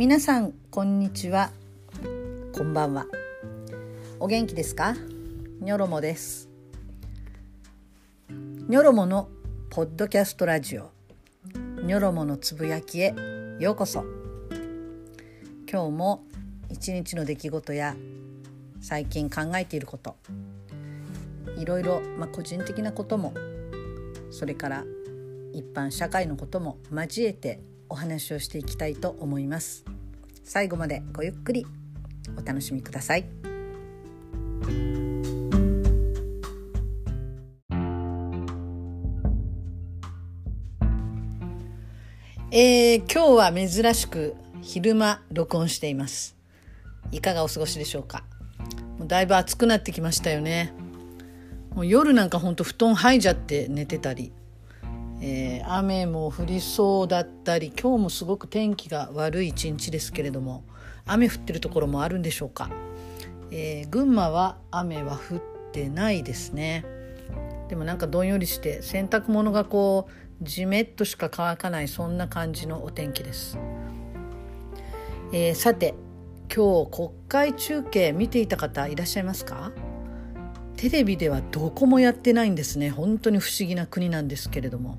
皆さんこんにちは。こんばんは。お元気ですか？ニョロモです。ニョロモのポッドキャストラジオ。ニョロモのつぶやきへ。ようこそ。今日も一日の出来事や最近考えていること。いろいろ、まあ、個人的なこともそれから一般社会のことも交えてお話をしていきたいと思います。最後までごゆっくりお楽しみください。えー、今日は珍しく昼間録音しています。いかがお過ごしでしょうか？もうだいぶ暑くなってきましたよね。もう夜なんかほんと布団剥いじゃって寝てたり。えー、雨も降りそうだったり今日もすごく天気が悪い一日ですけれども雨降ってるところもあるんでしょうか、えー、群馬は雨は降ってないですね。でもなんかどんよりして洗濯物がこうじめっとしか乾かないそんな感じのお天気です、えー、さて今日国会中継見ていた方いらっしゃいますか？テレビではどこもやってないんですね。本当に不思議な国なんですけれども、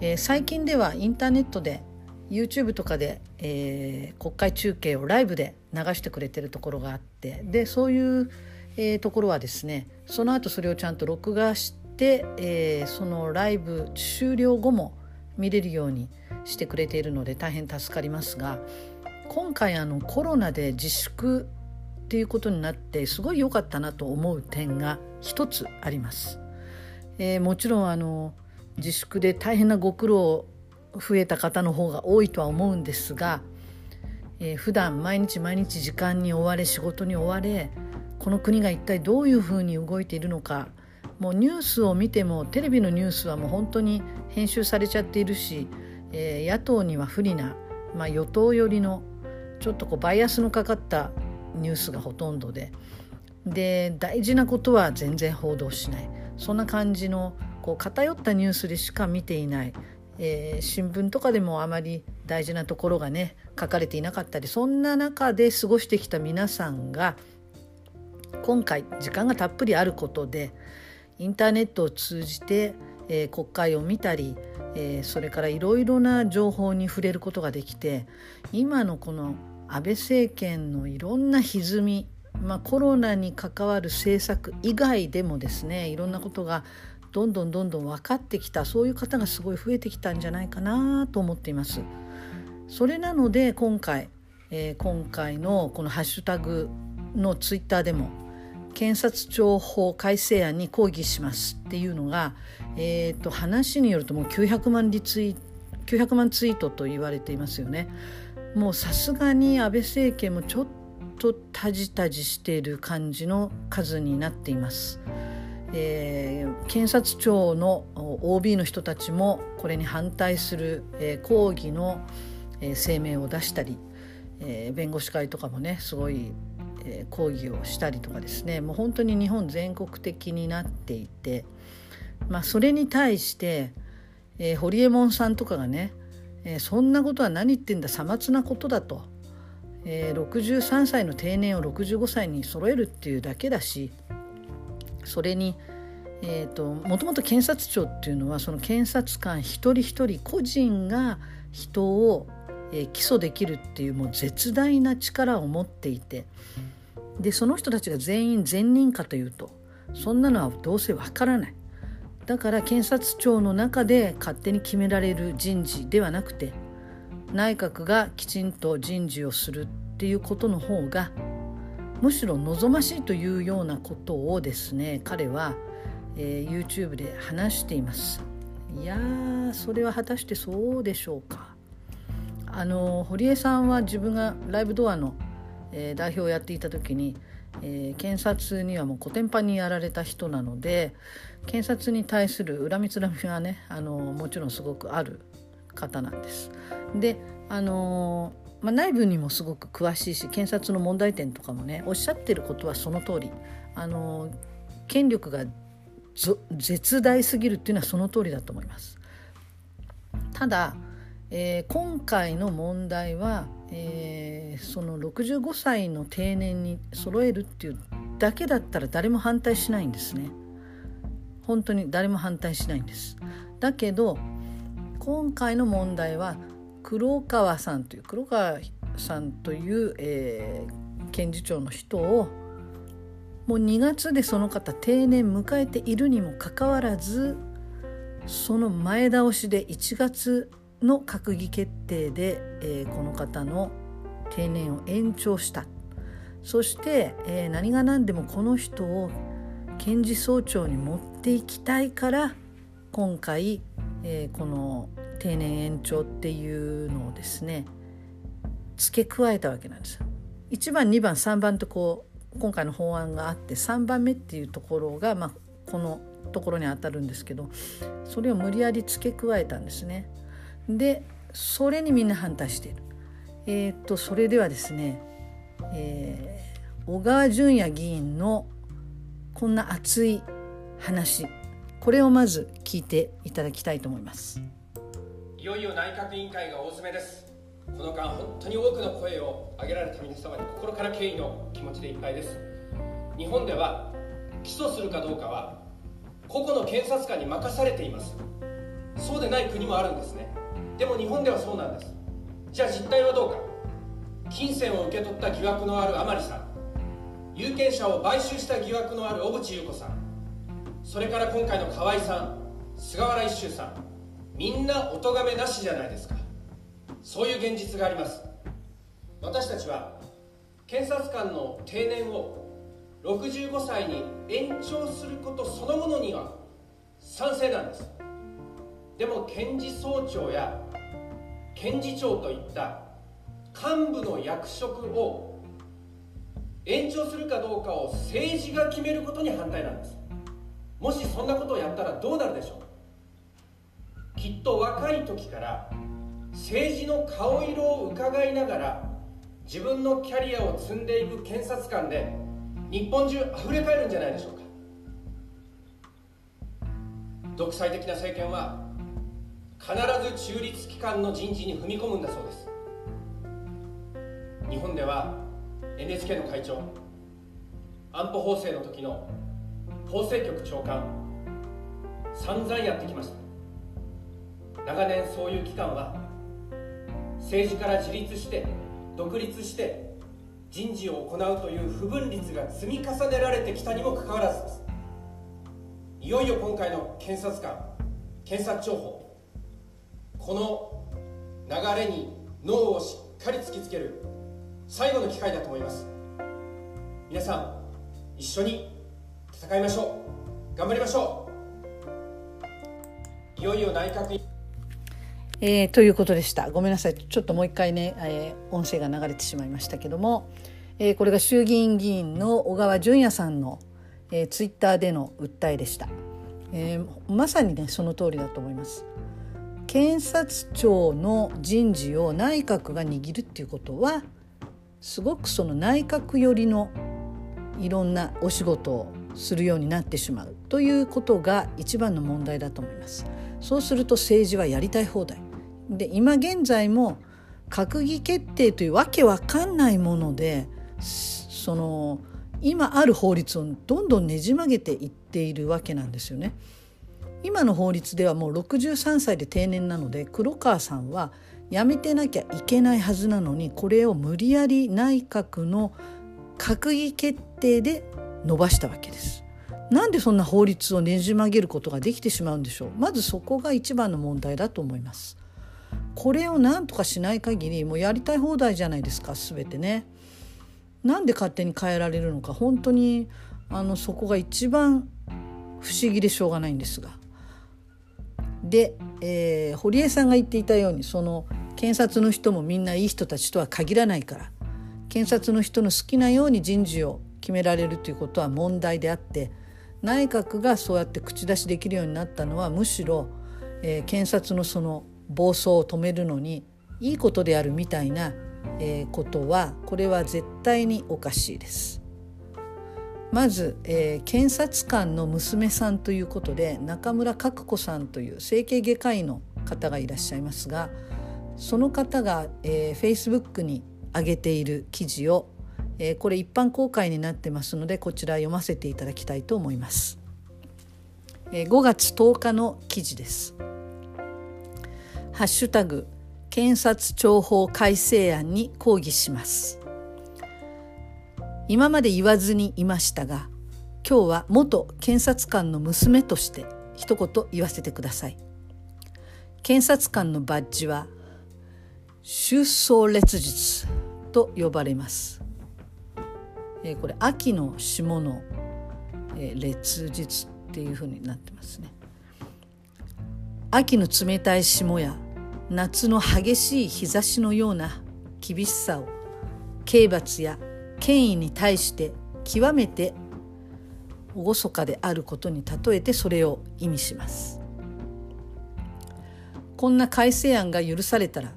えー、最近ではインターネットで YouTube とかで、えー、国会中継をライブで流してくれてるところがあって。でそういう、えー、ところはですねその後それをちゃんと録画して、えー、そのライブ終了後も見れるようにしてくれているので大変助かりますが今回あのコロナで自粛っていうことになってすごい良かったなと思う点が一つあります。えー、もちろんあの自粛で大変なご苦労増えた方の方が多いとは思うんですが、えー、普段毎日毎日時間に追われ仕事に追われこの国が一体どういうふうに動いているのかもうニュースを見てもテレビのニュースはもう本当に編集されちゃっているし、えー、野党には不利な、まあ、与党寄りのちょっとこうバイアスのかかったニュースがほとんどで。で大事なことは全然報道しない。そんな感じのこう偏ったニュースでしか見ていない、えー、新聞とかでもあまり大事なところがね書かれていなかったりそんな中で過ごしてきた皆さんが今回時間がたっぷりあることでインターネットを通じて、えー、国会を見たり、えー、それからいろいろな情報に触れることができて今のこの安倍政権のいろんな歪み、まあ、コロナに関わる政策以外でもですねいろんなことがどんどんどんどん分かってきたそういう方がすごい増えてきたんじゃないかなと思っています。それなので今回、えー、今回のこのハッシュタグのツイッターでも検察庁法改正案に抗議しますっていうのが、えーと話によるともう900万リツイ900万ツイートと言われていますよね。もうさすがに安倍政権もちょっとタジタジしている感じの数になっています。えー、検察庁の OB の人たちもこれに反対する、えー、抗議の、えー、声明を出したり、えー、弁護士会とかもねすごい、えー、抗議をしたりとかですねもう本当に日本全国的になっていて、まあ、それに対して、えー、堀エモ門さんとかがねえー、そんなことは何言ってんださまつなことだと、えー、63歳の定年を65歳に揃えるっていうだけだしそれに、えーと、もともと検察庁っていうのはその検察官一人一人個人が人を、えー、起訴できるっていうもう絶大な力を持っていてでその人たちが全員善人かというとそんなのはどうせわからない。だから検察庁の中で勝手に決められる人事ではなくて内閣がきちんと人事をするっていうことの方がむしろ望ましいというようなことをですね彼は、えー、YouTube で話しています。いやーそれは果たしてそうでしょうか。あの堀江さんは自分がライブドアの、えー、代表をやっていた時にえー、検察にはもうコテンパンにやられた人なので検察に対する恨みつらみがねあのもちろんすごくある方なんです。であのまあ、内部にもすごく詳しいし検察の問題点とかもねおっしゃってることはその通りあの権力が絶大すぎるっていうのはその通りだと思います。ただ、えー、今回の問題はえー、その65歳の定年に揃えるっていうだけだったら誰も反対しないんですね。本当に誰も反対しないんです。だけど今回の問題は黒川さんという黒川さんという、えー、検事長の人をもう2月でその方定年迎えているにもかかわらずその前倒しで1月の閣議決定で、えー、この方の定年を延長したそして、えー、何が何でもこの人を検事総長に持っていきたいから今回、えー、この定年延長っていうのをですね付け加えたわけなんです。1番2番3番とこう今回の法案があって3番目っていうところが、まあ、このところにあたるんですけどそれを無理やり付け加えたんですね。でそれにみんな反対している。えー、っとそれではですね、えー、小川淳也議員のこんな熱い話これをまず聞いていただきたいと思います。いよいよ内閣委員会が大詰めです。この間本当に多くの声を上げられた皆様に心から敬意の気持ちでいっぱいです。日本では起訴するかどうかは個々の検察官に任されています。そうでない国もあるんですね。でも日本ではそうなんです。じゃあ実態はどうか。金銭を受け取った疑惑のある甘利さん。有権者を買収した疑惑のある小渕優子さん。それから今回の河合さん菅原一秀さん。みんなお咎めなしじゃないですか。そういう現実があります。私たちは検察官の定年を65歳に延長することそのものには賛成なんです。でも検事総長や検事長といった幹部の役職を延長するかどうかを政治が決めることに反対なんです。もしそんなことをやったらどうなるでしょう？きっと若い時から政治の顔色を伺いながら自分のキャリアを積んでいく検察官で日本中あふれ返るんじゃないでしょうか。独裁的な政権は必ず中立機関の人事に踏み込むんだそうです。日本では NHK の会長安保法制の時の法制局長官散々やってきました。長年そういう機関は政治から自立して独立して人事を行うという不分率が積み重ねられてきたにもかかわらずです。いよいよ今回の検察官検察庁法この流れに脳をしっかり突きつける最後の機会だと思います。皆さん一緒に戦いましょう。頑張りましょう。いよいよ内閣えー、ということでした。ごめんなさい。ちょっともう一回ね、えー、音声が流れてしまいましたけども、えー、これが衆議院議員の小川淳也さんの、えー、ツイッターでの訴えでした、えー、まさにねその通りだと思います。検察庁の人事を内閣が握るっていうことはすごくその内閣寄りのいろんなお仕事をするようになってしまうということが一番の問題だと思います。そうすると政治はやりたい放題。で今現在も閣議決定というわけわかんないものでその今ある法律をどんどんねじ曲げていっているわけなんですよね。今の法律ではもう63歳で定年なので黒川さんはやめてなきゃいけないはずなのにこれを無理やり内閣の閣議決定で伸ばしたわけです。なんでそんな法律をねじ曲げることができてしまうんでしょうまずそこが一番の問題だと思います。これを何とかしない限りもうやりたい放題じゃないですか全てね。なんで勝手に変えられるのか本当にあのそこが一番不思議でしょうがないんですが。で、えー、堀江さんが言っていたようにその検察の人もみんないい人たちとは限らないから検察の人の好きなように人事を決められるということは問題であって内閣がそうやって口出しできるようになったのはむしろ、えー、検察のその暴走を止めるのにいいことであるみたいな、えー、ことはこれは絶対におかしいです。まず、えー、検察官の娘さんということで中村格子さんという整形外科医の方がいらっしゃいますがその方が、えー、Facebook に上げている記事を、えー、これ一般公開になってますのでこちら読ませていただきたいと思います。えー、5月10日の記事です。ハッシュタグ検察庁法改正案に抗議します。今まで言わずにいましたが今日は元検察官の娘として一言言わせてください。検察官のバッジは出走列術と呼ばれます、えー、これ秋の霜の、えー、列術っていうふうになってますね。秋の冷たい霜や夏の激しい日差しのような厳しさを刑罰や権威に対して極めて厳かであることに例えてそれを意味します。こんな改正案が許されたら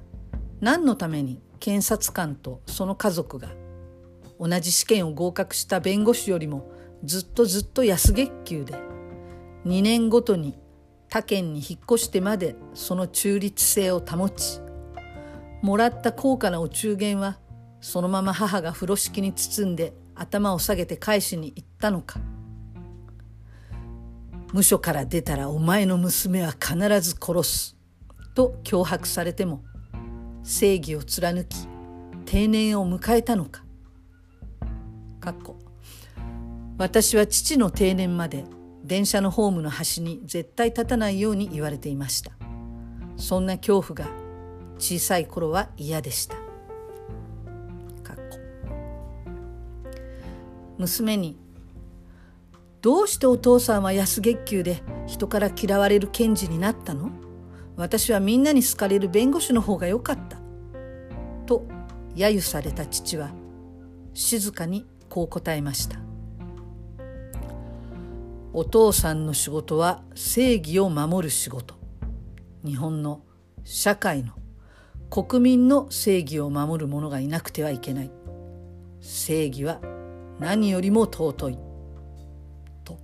何のために検察官とその家族が同じ試験を合格した弁護士よりもずっとずっと安月給で2年ごとに他県に引っ越してまでその中立性を保ちもらった高価なお中元はそのまま母が風呂敷に包んで頭を下げて返しに行ったのか。無所から出たらお前の娘は必ず殺すと脅迫されても正義を貫き定年を迎えたのか。かっこ私は父の定年まで電車のホームの端に絶対立たないように言われていました。そんな恐怖が小さい頃は嫌でした。娘に「どうしてお父さんは安月給で人から嫌われる検事になったの？私はみんなに好かれる弁護士の方が良かった」と揶揄された父は静かにこう答えました「お父さんの仕事は正義を守る仕事日本の社会の国民の正義を守る者がいなくてはいけない。正義は何よりも尊い」と。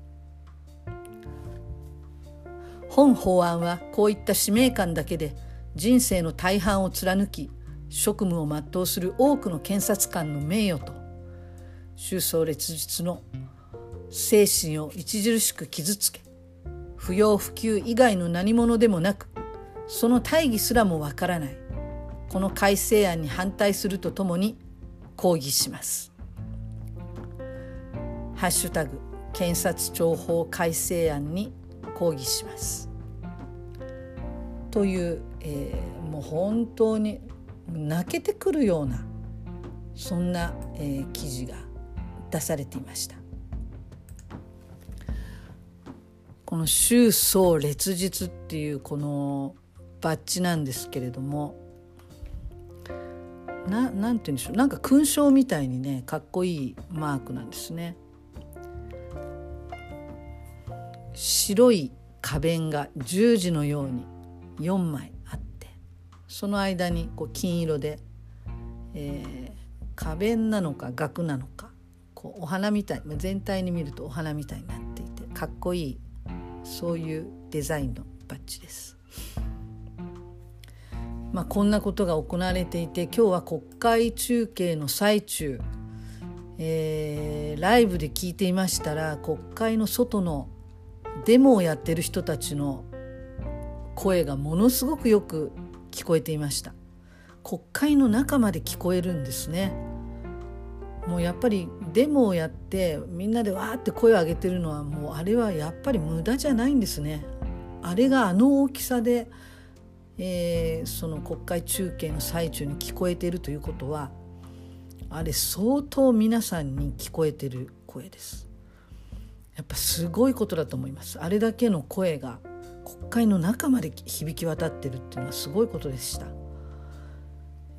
本法案はこういった使命感だけで人生の大半を貫き職務を全うする多くの検察官の名誉と収葬列日の精神を著しく傷つけ不要不急以外の何者でもなくその大義すらもわからない。この改正案に反対するとともに抗議します。ハッシュタグ検察庁法改正案に抗議します。という、えー、もう本当に泣けてくるようなそんな、えー、記事が出されていました。この「宗宗列日」っていうこのバッジなんですけれどもななんて言うんでしょうなんか勲章みたいにねかっこいいマークなんですね。白い花弁が十字のように4枚あってその間にこう金色で、えー、花弁なのか額なのかこうお花みたい全体に見るとお花みたいになっていてかっこいいそういうデザインのバッジです。まあ、こんなことが行われていて今日は国会中継の最中、えー、ライブで聞いていましたら国会の外のデモをやってる人たちの声がものすごくよく聞こえていました。国会の中まで聞こえるんですね。もうやっぱりデモをやってみんなでわーって声を上げてるのはもうあれはやっぱり無駄じゃないんですね。あれがあの大きさで、えー、その国会中継の最中に聞こえているということはあれ相当皆さんに聞こえてる声です。やっぱすごいことだと思います。あれだけの声が国会の中まで響き渡ってるっていうのはすごいことでした、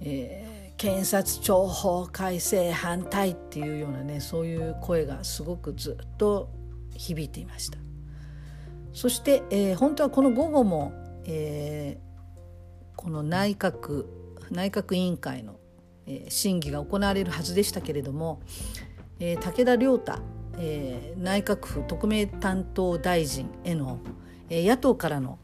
えー、検察庁法改正反対っていうようなねそういう声がすごくずっと響いていました。そして、えー、本当はこの午後も、えー、この内閣内閣委員会の、えー、審議が行われるはずでしたけれども、えー、武田良太えー、内閣府特命担当大臣への、えー、野党からの、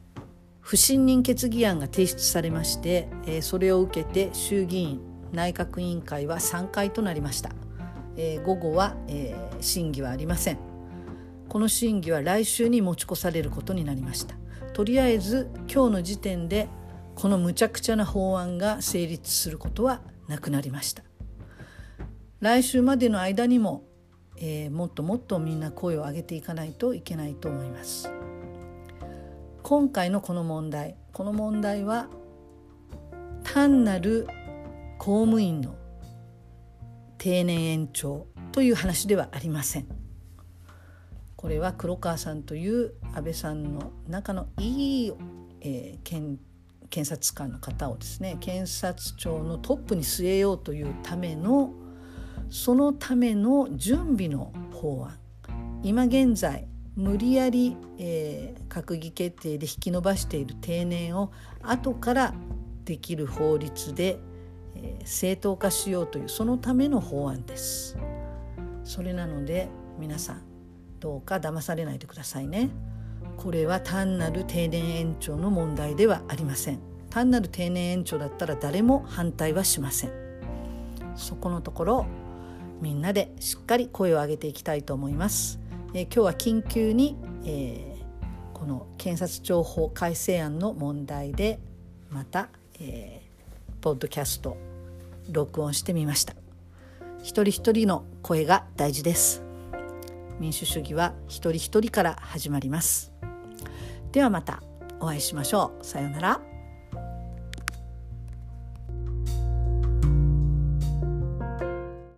不信任決議案が提出されまして、えー、それを受けて衆議院内閣委員会は3回となりました、えー、午後は、えー、審議はありません。この審議は来週に持ち越されることになりました。とりあえず今日の時点でこのむちゃくちゃな法案が成立することはなくなりました。来週までの間にも、えー、もっともっとみんな声を上げていかないといけないと思います。今回のこの問題この問題は単なる公務員の定年延長という話ではありません。これは黒川さんという安倍さんの仲のいい、えー、検検察官の方をですね検察庁のトップに据えようというためのそのための準備の法案今現在無理やり、えー、閣議決定で引き延ばしている定年を後からできる法律で、えー、正当化しようというそのための法案です。それなので皆さんどうか騙されないでくださいね。これは単なる定年延長の問題ではありません。単なる定年延長だったら誰も反対はしません。そこのところみんなでしっかり声を上げていきたいと思います。えー、今日は緊急に、えー、この検察庁法改正案の問題でまた、えー、ポッドキャスト録音してみました。一人一人の声が大事です。民主主義は一人一人から始まります。ではまたお会いしましょう。さようなら。